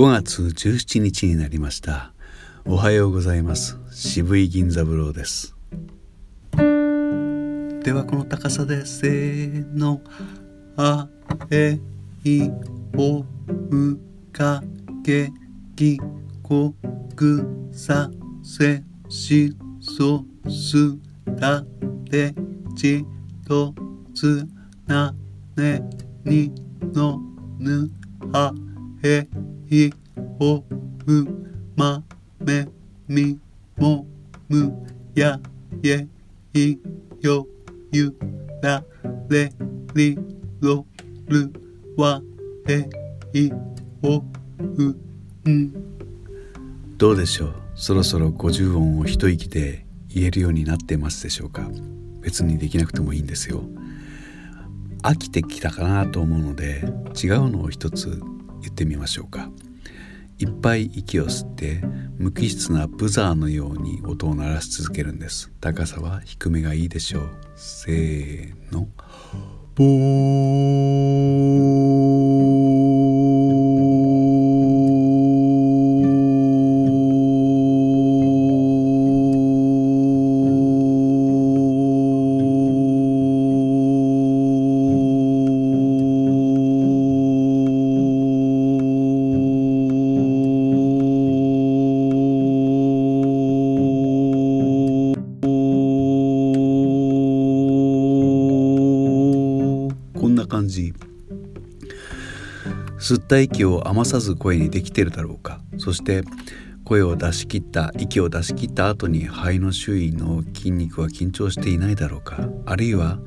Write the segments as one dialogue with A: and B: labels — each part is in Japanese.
A: 5月17日になりました。おはようございます。渋い銀座ブローです。ではこの高さでせーのあえいおうかけきこくさせしそすたてちとつなねにのぬはへいおうまめみもむやえいよゆられりろるわえいおうんどうでしょう？そろそろ50音を一息で言えるようになってますでしょうか？別にできなくてもいいんですよ。飽きてきたかなと思うので違うのを一つ言ってみましょうか。いっぱい息を吸って無機質なブザーのように音を鳴らし続けるんです。高さは低めがいいでしょう。せーの。ボこじ。吸った息を余さず声にできてるだろうか。そして声を出し切った息を出し切った後に肺の周囲の筋肉は緊張していないだろうか。あるいは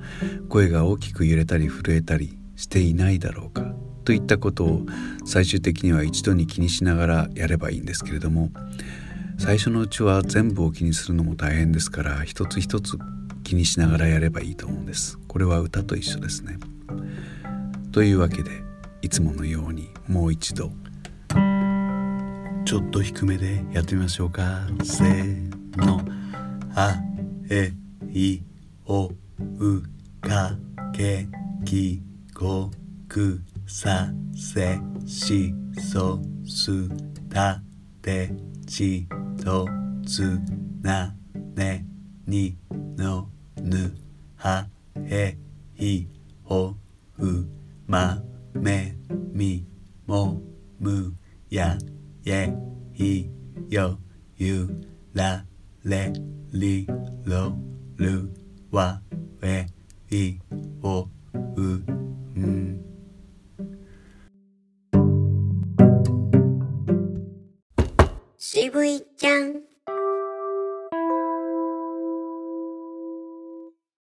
A: 声が大きく揺れたり震えたりしていないだろうか。といったことを最終的には一度に気にしながらやればいいんですけれども最初のうちは全部を気にするのも大変ですから一つ一つ気にしながらやればいいと思うんです。これは歌と一緒ですね。というわけでいつものようにもう一度ちょっと低めでやってみましょうか。せーの。あえいおうかけきこくさせしそすたてちとつなねにのぬはへもむやえいよゆられりろるわ。えいおうん
B: 渋いちゃん。